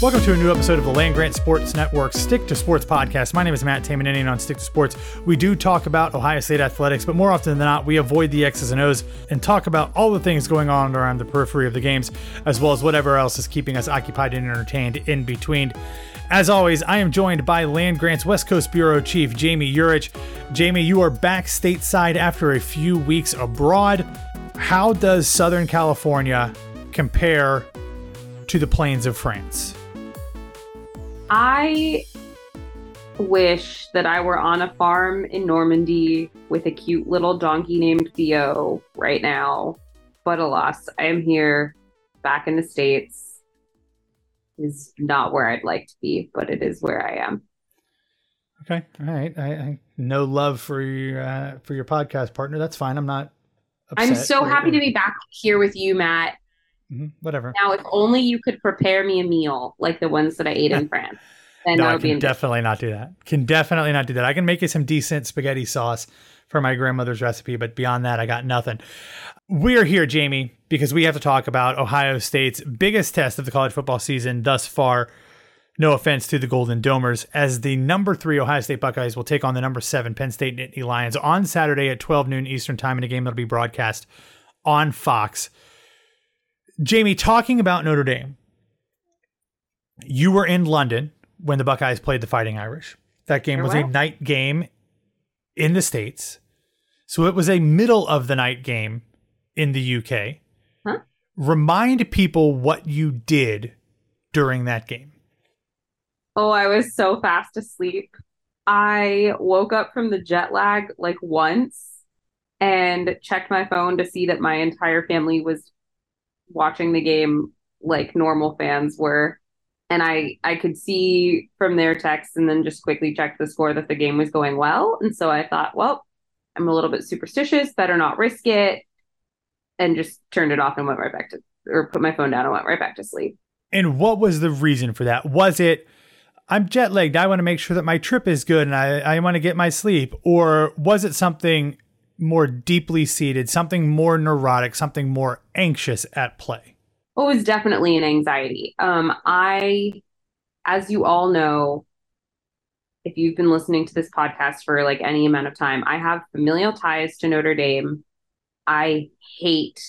Welcome to a new episode of the Land Grant Sports Network Stick to Sports podcast. My name is Matt Tamanini, and on Stick to Sports, we do talk about Ohio State athletics, but more often than not, we avoid the X's and O's and talk about all the things going on around the periphery of the games, as well as whatever else is keeping us occupied and entertained in between. As always, I am joined by Land Grant's West Coast Bureau Chief, Jami Jurich. Jami, you are back stateside after a few weeks abroad. How does Southern California compare to the plains of France? I wish that I were on a farm in Normandy with a cute little donkey named Theo right now. But alas, I am here back in the States. Is not where I'd like to be, but it is where I am. Okay, all right. I, I no love for your uh, for your podcast partner. That's fine. I'm not. I'm so happy to be back here with you, Matt. Mm-hmm, whatever. Now, if only you could prepare me a meal like the ones that I ate in France. Then no, I can definitely not do that. Can definitely not do that. I can make you some decent spaghetti sauce for my grandmother's recipe, but beyond that, I got nothing. We're here, Jami, because we have to talk about Ohio State's biggest test of the college football season thus far. No offense to the Golden Domers, as the number three Ohio State Buckeyes will take on the number seven Penn State Nittany Lions on Saturday at 12 noon Eastern Time in a game that'll be broadcast on Fox. Jami, talking about Notre Dame, you were in London when the Buckeyes played the Fighting Irish. That game was a night game in the States. So it was a middle of the night game in the UK. Huh? Remind people what you did during that game. Oh, I was so fast asleep. I woke up from the jet lag like once and checked my phone to see that my entire family was watching the game like normal fans were. And I I could see from their texts and then just quickly checked the score that the game was going well. And so I thought, well, I'm a little bit superstitious, better not risk it. And just turned it off and went right back to or put my phone down and went right back to sleep. And what was the reason for that? Was it I'm jet lagged. I want to make sure that my trip is good and I, I want to get my sleep? Or was it something more deeply seated, something more neurotic, something more anxious at play? Oh, it was definitely an anxiety. Um, I, as you all know, if you've been listening to this podcast for like any amount of time, I have familial ties to Notre Dame. I hate,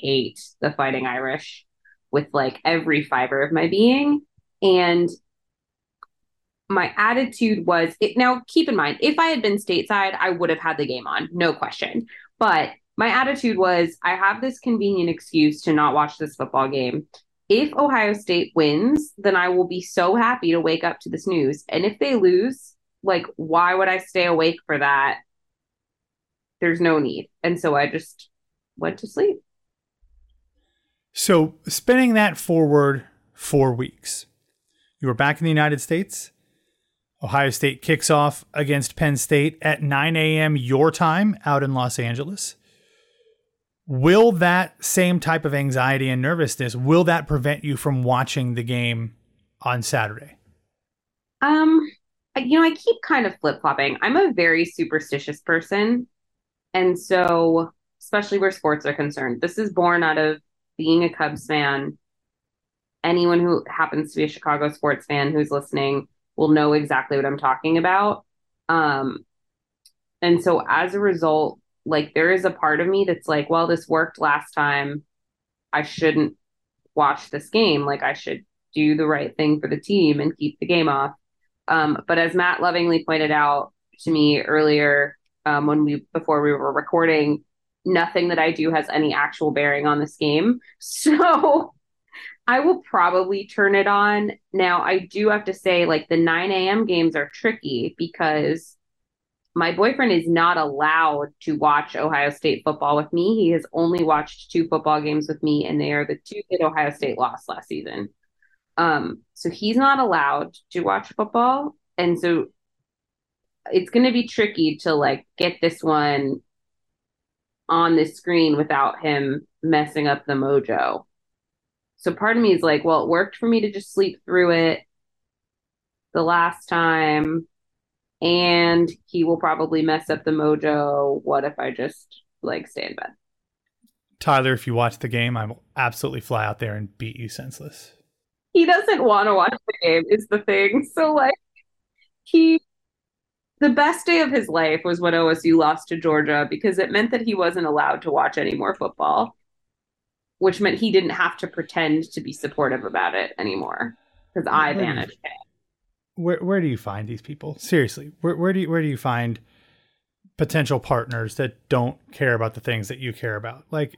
hate the Fighting Irish with like every fiber of my being. And my attitude was it now keep in mind if i had been stateside i would have had the game on no question. But my attitude was i have this convenient excuse to not watch this football game. If ohio state wins then i will be so happy to wake up to this news. And if they lose like why would i stay awake for that? There's no need. And so i just went to sleep. So, spinning that forward four weeks, you were back in the United States. Ohio State kicks off against Penn State at 9 a.m. your time out in Los Angeles. Will that same type of anxiety and nervousness will that prevent you from watching the game on Saturday? Um, you know, I keep kind of flip-flopping. I'm a very superstitious person. And so, especially where sports are concerned, this is born out of being a Cubs fan anyone who happens to be a Chicago sports fan who's listening will know exactly what I'm talking about. Um, and so as a result, like there is a part of me that's like, well, this worked last time. I shouldn't watch this game. Like I should do the right thing for the team and keep the game off. Um, but as Matt lovingly pointed out to me earlier, um, when we before we were recording, nothing that I do has any actual bearing on this game. So I will probably turn it on. Now, I do have to say, like, the 9 a.m. games are tricky because my boyfriend is not allowed to watch Ohio State football with me. He has only watched two football games with me, and they are the two that Ohio State lost last season. Um, so he's not allowed to watch football. And so it's going to be tricky to like get this one on the screen without him messing up the mojo. So part of me is like, well, it worked for me to just sleep through it the last time, and he will probably mess up the mojo. What if I just like stay in bed? Tyler, if you watch the game, I will absolutely fly out there and beat you senseless. He doesn't want to watch the game, is the thing. So, like, he, the best day of his life was when OSU lost to Georgia because it meant that he wasn't allowed to watch any more football which meant he didn't have to pretend to be supportive about it anymore because I banished him. Where where do you find these people? Seriously, where where do you where do you find potential partners that don't care about the things that you care about? Like,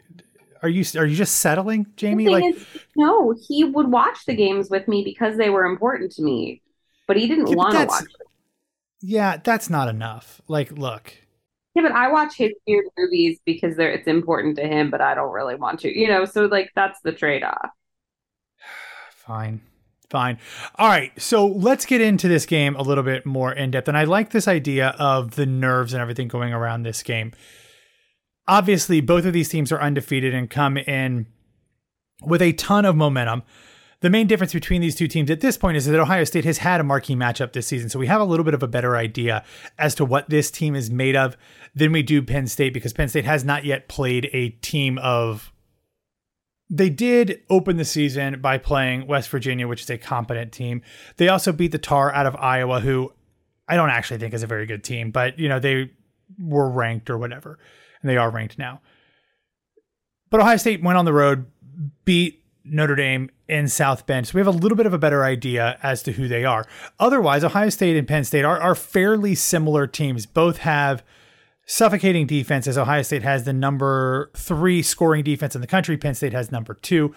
are you are you just settling, Jami? Like, is, no, he would watch the games with me because they were important to me, but he didn't yeah, want to watch. Them. Yeah, that's not enough. Like, look, yeah, but I watch his weird movies because they're it's important to him, but I don't really want to, you know. So like that's the trade off. Fine, fine. All right, so let's get into this game a little bit more in depth, and I like this idea of the nerves and everything going around this game. Obviously, both of these teams are undefeated and come in with a ton of momentum the main difference between these two teams at this point is that Ohio State has had a marquee matchup this season. So we have a little bit of a better idea as to what this team is made of than we do Penn State because Penn State has not yet played a team of. They did open the season by playing West Virginia, which is a competent team. They also beat the Tar out of Iowa, who I don't actually think is a very good team, but you know, they were ranked or whatever, and they are ranked now. But Ohio State went on the road, beat Notre Dame and South Bend. So we have a little bit of a better idea as to who they are. Otherwise, Ohio State and Penn State are, are fairly similar teams. Both have suffocating defenses. Ohio State has the number three scoring defense in the country. Penn State has number two.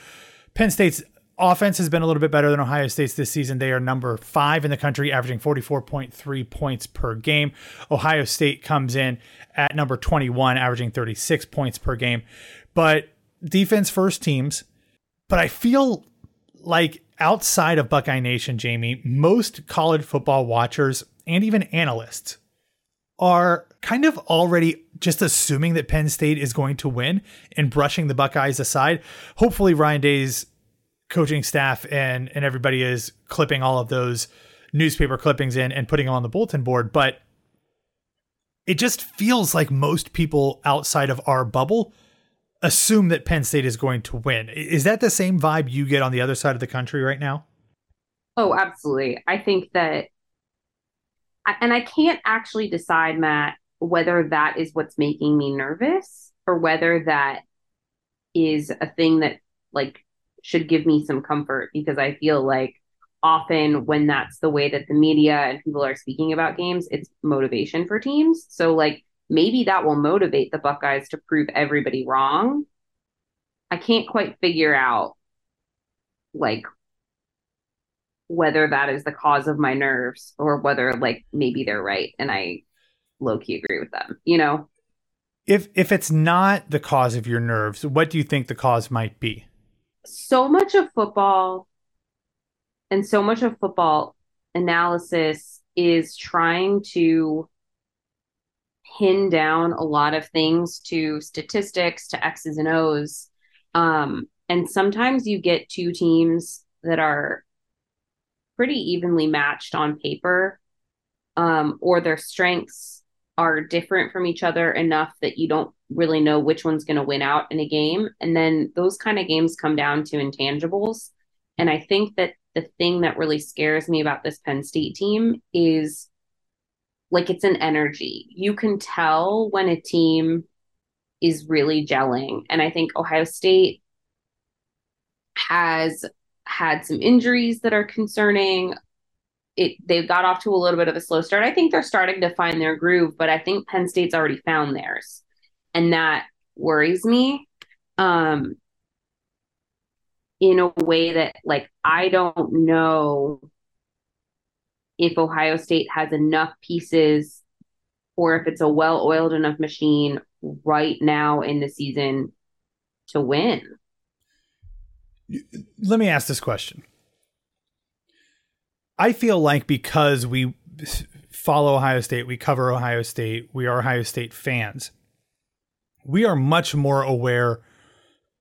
Penn State's offense has been a little bit better than Ohio State's this season. They are number five in the country, averaging 44.3 points per game. Ohio State comes in at number 21, averaging 36 points per game. But defense first teams but I feel like outside of Buckeye Nation, Jami, most college football watchers and even analysts are kind of already just assuming that Penn State is going to win and brushing the Buckeyes aside. Hopefully, Ryan Day's coaching staff and and everybody is clipping all of those newspaper clippings in and putting them on the bulletin board. But it just feels like most people outside of our bubble assume that Penn State is going to win. Is that the same vibe you get on the other side of the country right now? Oh, absolutely. I think that, and I can't actually decide, Matt, whether that is what's making me nervous or whether that is a thing that like should give me some comfort because I feel like often when that's the way that the media and people are speaking about games, it's motivation for teams. So like maybe that will motivate the Buckeyes to prove everybody wrong. I can't quite figure out like whether that is the cause of my nerves or whether like maybe they're right and I low key agree with them, you know? If if it's not the cause of your nerves, what do you think the cause might be? So much of football and so much of football analysis is trying to pin down a lot of things to statistics, to X's and O's. Um, and sometimes you get two teams that are pretty evenly matched on paper, um, or their strengths are different from each other enough that you don't really know which one's going to win out in a game. And then those kind of games come down to intangibles. And I think that the thing that really scares me about this Penn State team is like it's an energy. You can tell when a team is really gelling. And I think Ohio State has had some injuries that are concerning. It they got off to a little bit of a slow start. I think they're starting to find their groove, but I think Penn State's already found theirs. And that worries me. Um in a way that like I don't know if Ohio State has enough pieces or if it's a well-oiled enough machine right now in the season to win. Let me ask this question. I feel like because we follow Ohio State, we cover Ohio State, we are Ohio State fans, we are much more aware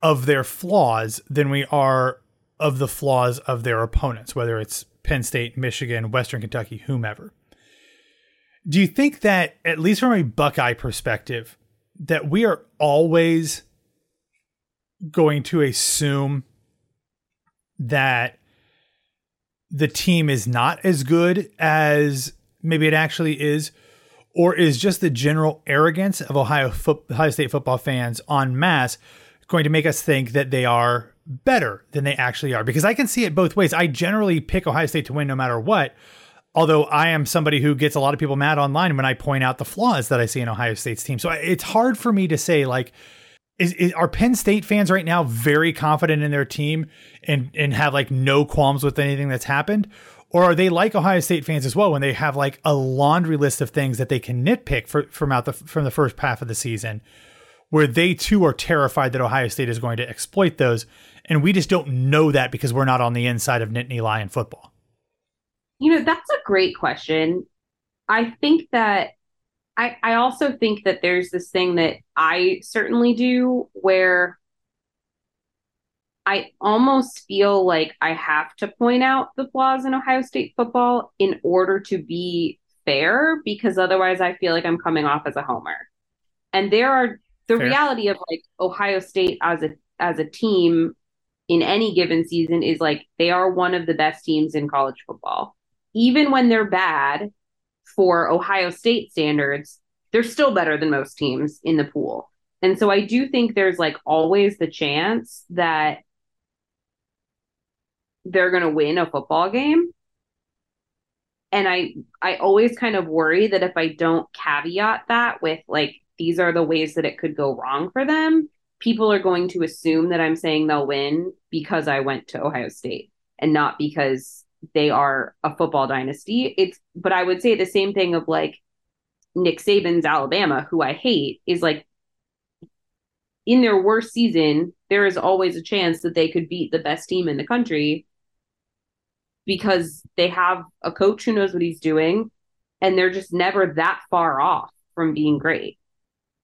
of their flaws than we are of the flaws of their opponents, whether it's Penn State, Michigan, Western Kentucky, whomever. Do you think that, at least from a Buckeye perspective, that we are always going to assume that the team is not as good as maybe it actually is? Or is just the general arrogance of Ohio, fo- Ohio State football fans en masse going to make us think that they are better than they actually are because I can see it both ways. I generally pick Ohio State to win no matter what. Although I am somebody who gets a lot of people mad online when I point out the flaws that I see in Ohio State's team. So it's hard for me to say like is, is are Penn State fans right now very confident in their team and and have like no qualms with anything that's happened or are they like Ohio State fans as well when they have like a laundry list of things that they can nitpick for, from out the from the first half of the season where they too are terrified that Ohio State is going to exploit those. And we just don't know that because we're not on the inside of Nittany Lion football. You know, that's a great question. I think that I, I also think that there's this thing that I certainly do where I almost feel like I have to point out the flaws in Ohio State football in order to be fair, because otherwise I feel like I'm coming off as a homer. And there are the Fair. reality of like Ohio State as a as a team in any given season is like they are one of the best teams in college football. Even when they're bad for Ohio State standards, they're still better than most teams in the pool. And so I do think there's like always the chance that they're going to win a football game. And I I always kind of worry that if I don't caveat that with like these are the ways that it could go wrong for them, people are going to assume that I'm saying they'll win because I went to Ohio State and not because they are a football dynasty. It's but I would say the same thing of like Nick Saban's Alabama, who I hate, is like in their worst season, there is always a chance that they could beat the best team in the country because they have a coach who knows what he's doing and they're just never that far off from being great.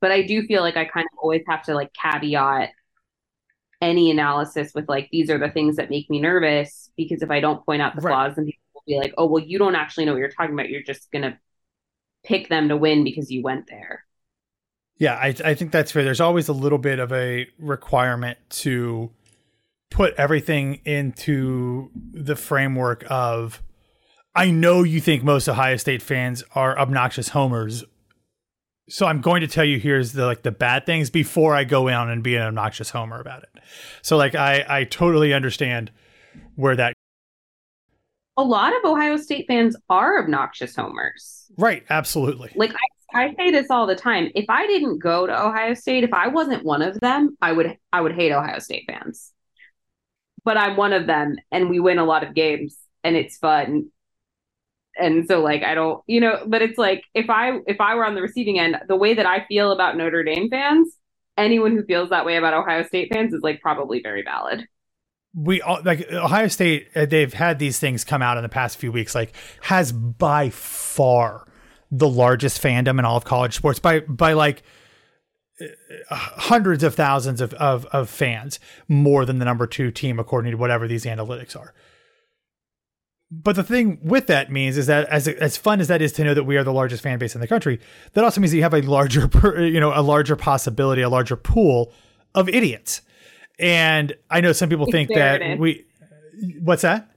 But I do feel like I kind of always have to like caveat any analysis with like these are the things that make me nervous because if I don't point out the right. flaws, then people will be like, oh well, you don't actually know what you're talking about. You're just gonna pick them to win because you went there. Yeah, I, I think that's fair. There's always a little bit of a requirement to put everything into the framework of I know you think most Ohio State fans are obnoxious homers, so I'm going to tell you here's the like the bad things before I go in and be an obnoxious homer about it. So like I I totally understand where that a lot of Ohio State fans are obnoxious homers. Right, absolutely. Like I, I say this all the time. If I didn't go to Ohio State, if I wasn't one of them, I would I would hate Ohio State fans. But I'm one of them and we win a lot of games and it's fun and so like i don't you know but it's like if i if i were on the receiving end the way that i feel about notre dame fans anyone who feels that way about ohio state fans is like probably very valid. We all like ohio state uh, they've had these things come out in the past few weeks like has by far the largest fandom in all of college sports by by like uh, hundreds of thousands of, of, of fans more than the number two team according to whatever these analytics are but the thing with that means is that as as fun as that is to know that we are the largest fan base in the country, that also means that you have a larger, you know, a larger possibility, a larger pool of idiots. And I know some people think that we, What's that?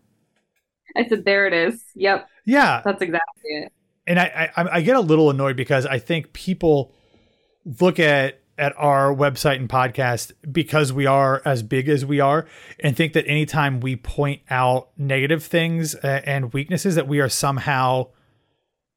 I said, there it is. Yep. Yeah. That's exactly it. And I, I, I get a little annoyed because I think people look at at our website and podcast because we are as big as we are and think that anytime we point out negative things uh, and weaknesses that we are somehow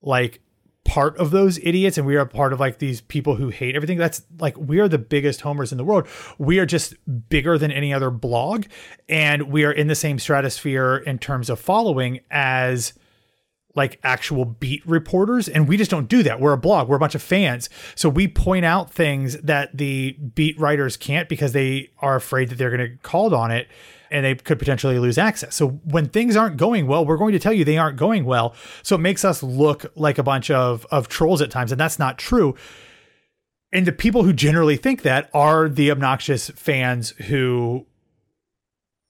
like part of those idiots and we are part of like these people who hate everything. That's like we are the biggest homers in the world. We are just bigger than any other blog and we are in the same stratosphere in terms of following as like actual beat reporters and we just don't do that. We're a blog. We're a bunch of fans. So we point out things that the beat writers can't because they are afraid that they're going to get called on it and they could potentially lose access. So when things aren't going well we're going to tell you they aren't going well. So it makes us look like a bunch of of trolls at times and that's not true. And the people who generally think that are the obnoxious fans who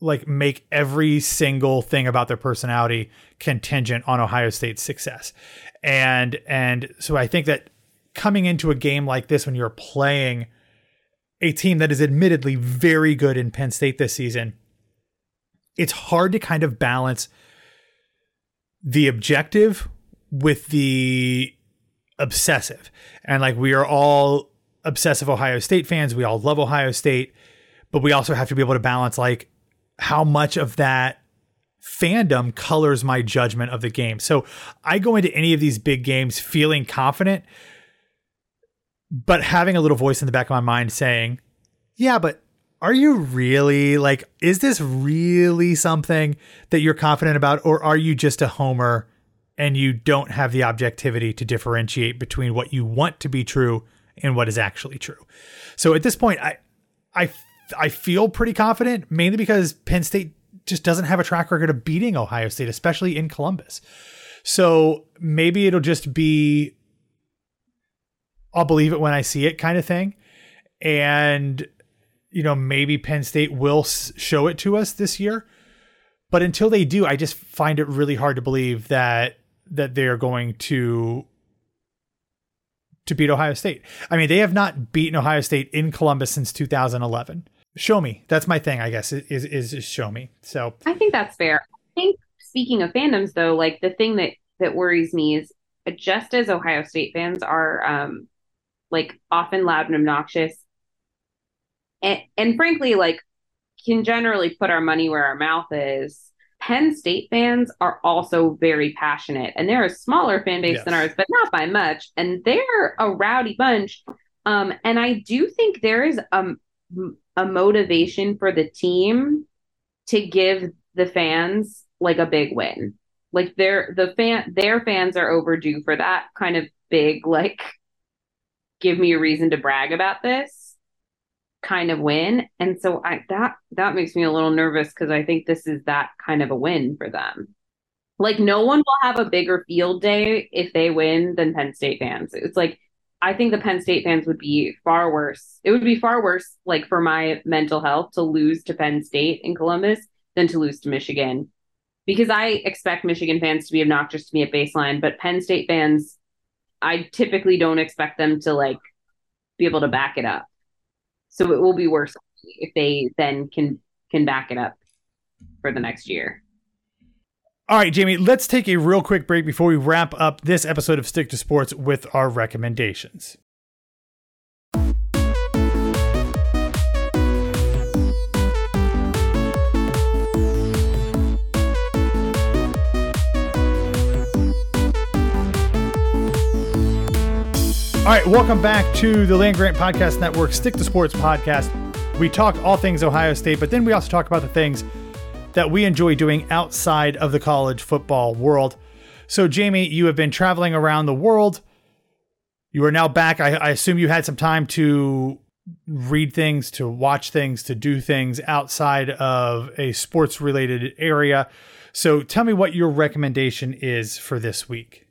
like make every single thing about their personality contingent on Ohio State's success. And and so I think that coming into a game like this when you're playing a team that is admittedly very good in Penn State this season, it's hard to kind of balance the objective with the obsessive. And like we are all obsessive Ohio State fans, we all love Ohio State, but we also have to be able to balance like how much of that fandom colors my judgment of the game. So I go into any of these big games feeling confident, but having a little voice in the back of my mind saying, yeah, but are you really like, is this really something that you're confident about? Or are you just a homer and you don't have the objectivity to differentiate between what you want to be true and what is actually true? So at this point, I, I I feel pretty confident, mainly because Penn State just doesn't have a track record of beating Ohio State, especially in Columbus. So maybe it'll just be I'll believe it when I see it kind of thing. And you know, maybe Penn State will show it to us this year. But until they do, I just find it really hard to believe that that they're going to to beat Ohio State. I mean, they have not beaten Ohio State in Columbus since 2011 show me. That's my thing, I guess, is, is, is show me. So I think that's fair. I think speaking of fandoms though, like the thing that that worries me is just as Ohio State fans are um like often loud and obnoxious and and frankly like can generally put our money where our mouth is. Penn State fans are also very passionate and they're a smaller fan base yes. than ours, but not by much. And they're a rowdy bunch. Um, and I do think there is um a motivation for the team to give the fans like a big win. Like their the fan their fans are overdue for that kind of big like give me a reason to brag about this kind of win. And so I that that makes me a little nervous because I think this is that kind of a win for them. Like no one will have a bigger field day if they win than Penn State fans. It's like I think the Penn State fans would be far worse. It would be far worse, like for my mental health, to lose to Penn State in Columbus than to lose to Michigan. Because I expect Michigan fans to be obnoxious to me at baseline, but Penn State fans, I typically don't expect them to like be able to back it up. So it will be worse if they then can can back it up for the next year. All right, Jami, let's take a real quick break before we wrap up this episode of Stick to Sports with our recommendations. All right, welcome back to the Land Grant Podcast Network, Stick to Sports podcast. We talk all things Ohio State, but then we also talk about the things that we enjoy doing outside of the college football world. So, Jami, you have been traveling around the world. You are now back. I, I assume you had some time to read things, to watch things, to do things outside of a sports related area. So, tell me what your recommendation is for this week.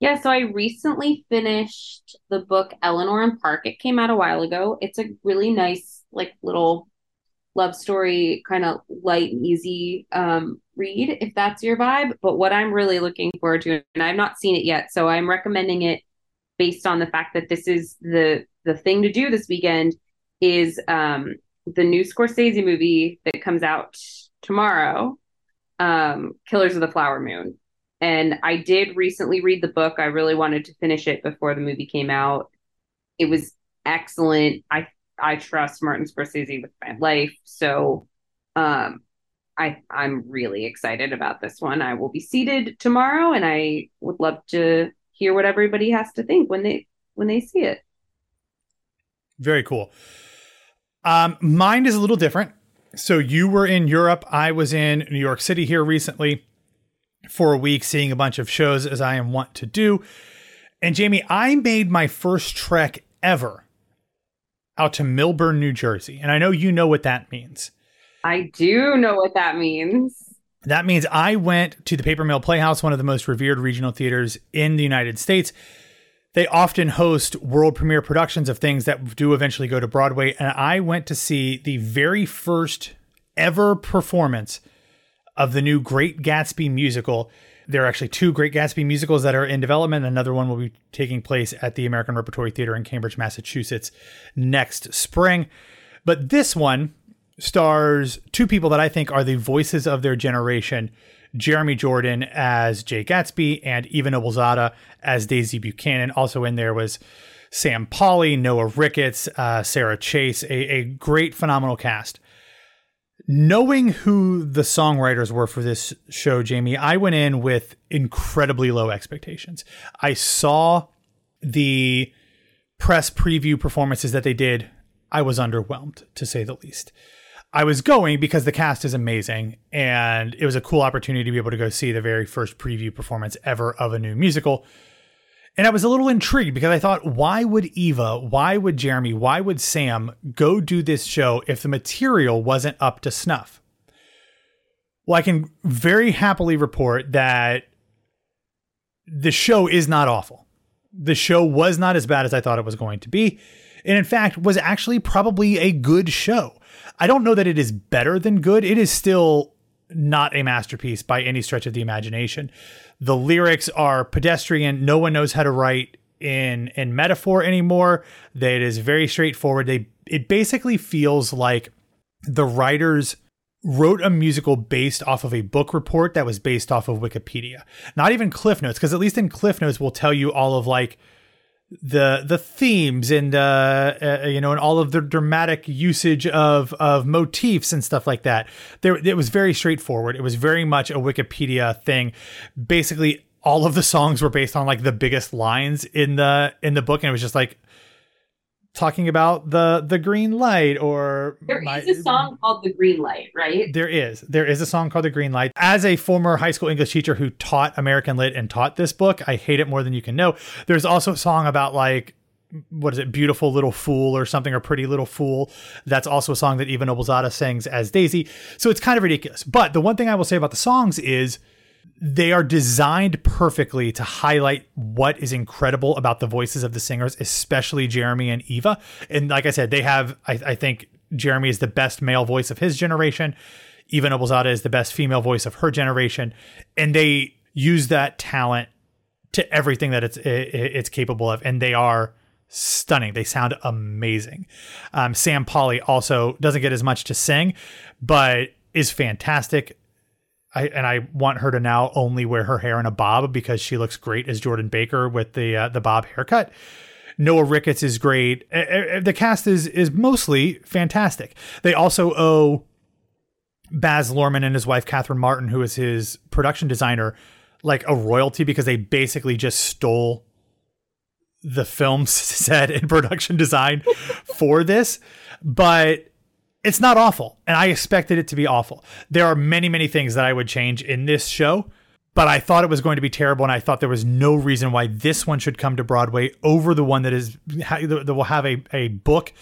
Yeah, so I recently finished the book Eleanor and Park. It came out a while ago. It's a really nice, like, little love story, kind of light and easy um, read if that's your vibe. But what I'm really looking forward to, and I've not seen it yet, so I'm recommending it based on the fact that this is the the thing to do this weekend is um, the new Scorsese movie that comes out tomorrow, um, Killers of the Flower Moon. And I did recently read the book. I really wanted to finish it before the movie came out. It was excellent. I I trust Martin Scorsese with my life. So um I I'm really excited about this one. I will be seated tomorrow and I would love to hear what everybody has to think when they when they see it. Very cool. Um mine is a little different. So you were in Europe, I was in New York City here recently for a week seeing a bunch of shows as I am wont to do. And Jamie, I made my first trek ever out to Millburn, New Jersey. And I know you know what that means. I do know what that means. That means I went to the Paper Mill Playhouse, one of the most revered regional theaters in the United States. They often host world premiere productions of things that do eventually go to Broadway. And I went to see the very first ever performance of the new Great Gatsby musical. There are actually two Great Gatsby musicals that are in development. Another one will be taking place at the American Repertory Theater in Cambridge, Massachusetts next spring. But this one stars two people that I think are the voices of their generation Jeremy Jordan as Jay Gatsby and Eva Noblezada as Daisy Buchanan. Also in there was Sam Pauly, Noah Ricketts, uh, Sara Chase, a, a great, phenomenal cast knowing who the songwriters were for this show, Jami, I went in with incredibly low expectations. I saw the press preview performances that they did. I was underwhelmed, to say the least. I was going because the cast is amazing and it was a cool opportunity to be able to go see the very first preview performance ever of a new musical. And I was a little intrigued because I thought, why would Eva, why would Jeremy, why would Sam go do this show if the material wasn't up to snuff? Well, I can very happily report that the show is not awful. The show was not as bad as I thought it was going to be. And in fact, was actually probably a good show. I don't know that it is better than good. It is still not a masterpiece by any stretch of the imagination. The lyrics are pedestrian. No one knows how to write in in metaphor anymore. That it is very straightforward. They it basically feels like the writers wrote a musical based off of a book report that was based off of Wikipedia. Not even Cliff Notes, because at least in Cliff Notes we'll tell you all of like the the themes and uh, uh, you know and all of the dramatic usage of of motifs and stuff like that. There, it was very straightforward. It was very much a Wikipedia thing. Basically, all of the songs were based on like the biggest lines in the in the book, and it was just like talking about the the green light or there my, is a song called the green light right? There is. There is a song called the green light. As a former high school english teacher who taught american lit and taught this book i hate it more than you can know. There's also a song about like what is it beautiful little fool or something or pretty little fool. That's also a song that eva noblezada sings as daisy. So it's kind of ridiculous. But the one thing i will say about the songs is they are designed perfectly to highlight what is incredible about the voices of the singers, especially Jeremy and Eva. And like I said, they have, I, I think Jeremy is the best male voice of his generation. Eva Noblezada is the best female voice of her generation. And they use that talent to everything that it's it's capable of. And they are stunning. They sound amazing. Um, Sam Pauly also doesn't get as much to sing, but is fantastic. I, and I want her to now only wear her hair in a bob because she looks great as Jordan Baker with the uh, the bob haircut. Noah Ricketts is great. The cast is is mostly fantastic. They also owe Baz Luhrmann and his wife Catherine Martin, who is his production designer, like a royalty because they basically just stole the film set and production design for this. But it's not awful, and I expected it to be awful. There are many, many things that I would change in this show, but I thought it was going to be terrible, and I thought there was no reason why this one should come to Broadway over the one that is that will have a, a book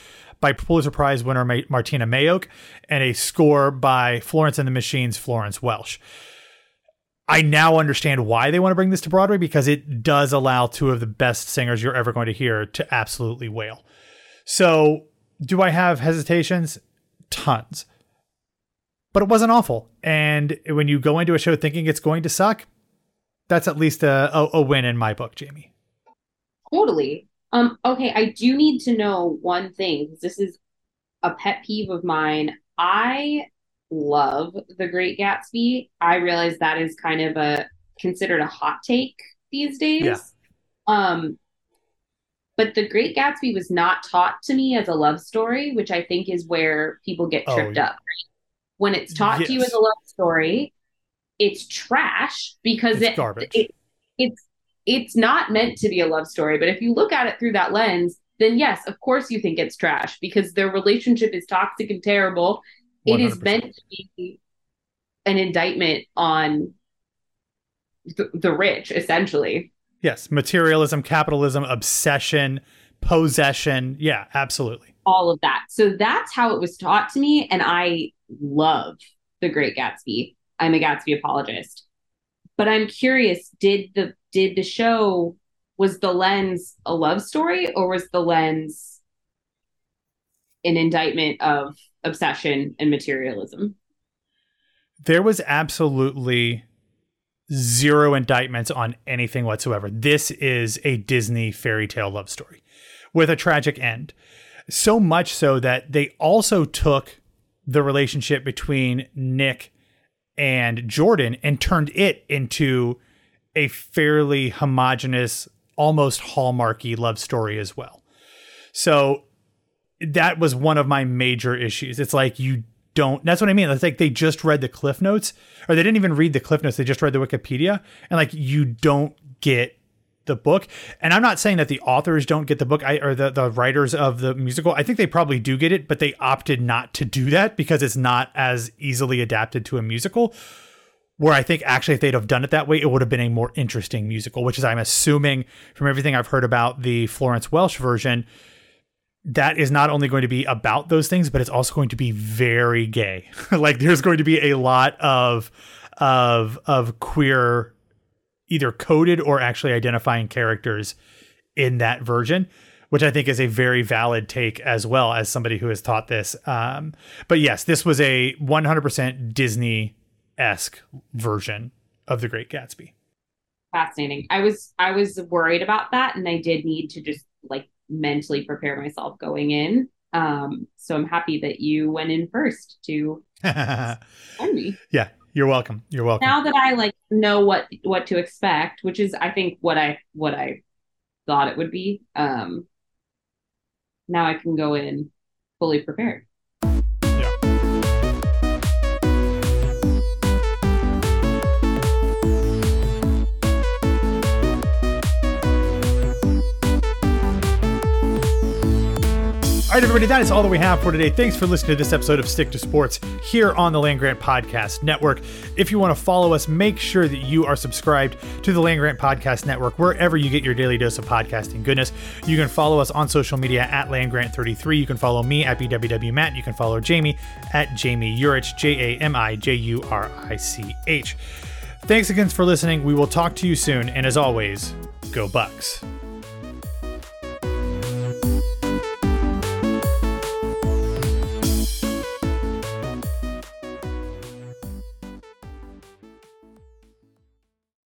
by Pulitzer Prize winner Martyna Majok and a score by Florence and the Machine's Florence Welch. I now understand why they want to bring this to Broadway because it does allow two of the best singers you're ever going to hear to absolutely wail. So, do I have hesitations? Tons. But it wasn't awful. And when you go into a show thinking it's going to suck, that's at least a, a, a win in my book, Jami. Totally. Um, okay, I do need to know one thing. This is a pet peeve of mine. I love The Great Gatsby. I realize that is kind of a considered a hot take these days. Yeah. Um, but The Great Gatsby was not taught to me as a love story, which I think is where people get Oh, tripped yeah. up. When it's taught to you as a love story, it's trash because It's it, garbage. it it's it's not meant to be a love story. But if you look at it through that lens, then yes, of course you think it's trash because their relationship is toxic and terrible. It is 100%. meant to be an indictment on the, the rich, essentially. Yes, materialism, capitalism, obsession, possession. Yeah, absolutely. all of that. So that's how it was taught to me. And I love The Great Gatsby. I'm a Gatsby apologist. But I'm curious, did the did the show was the lens a love story or was the lens an indictment of obsession and materialism? There was absolutely zero indictments on anything whatsoever. This is a Disney fairy tale love story with a tragic end. So much so that they also took the relationship between Nick and Jordan and turned it into a fairly homogenous, almost hallmarky love story as well. So that was one of my major issues. It's like you don't that's what I mean. It's like they just read the cliff notes or they didn't even read the cliff notes, they just read the Wikipedia and like you don't get the book. And I'm not saying that the authors don't get the book I, or the, the writers of the musical. I think they probably do get it, but they opted not to do that because it's not as easily adapted to a musical. Where I think actually, if they'd have done it that way, it would have been a more interesting musical, which is, I'm assuming from everything I've heard about the Florence Welch version, that is not only going to be about those things, but it's also going to be very gay. like there's going to be a lot of of of queer either coded or actually identifying characters in that version, which I think is a very valid take as well as somebody who has taught this. Um, but yes, this was a 100% Disney esque version of The Great Gatsby. Fascinating. I was I was worried about that and I did need to just like mentally prepare myself going in. Um, so I'm happy that you went in first to yeah, me. you're welcome. You're welcome. now that I like know what what to expect, which is I think what I what I thought it would be. Um now I can go in fully prepared. All right, everybody, that is all that we have for today. Thanks for listening to this episode of Stick to Sports here on the Land Grant Podcast Network. If you want to follow us, make sure that you are subscribed to the Land Grant Podcast Network wherever you get your daily dose of podcasting goodness. You can follow us on social media at Land Grant 33. You can follow me at BWW Matt. You can follow Jami at Jami Jurich, J A M I J U R I C H. Thanks again for listening. We will talk to you soon. And as always, go Bucks.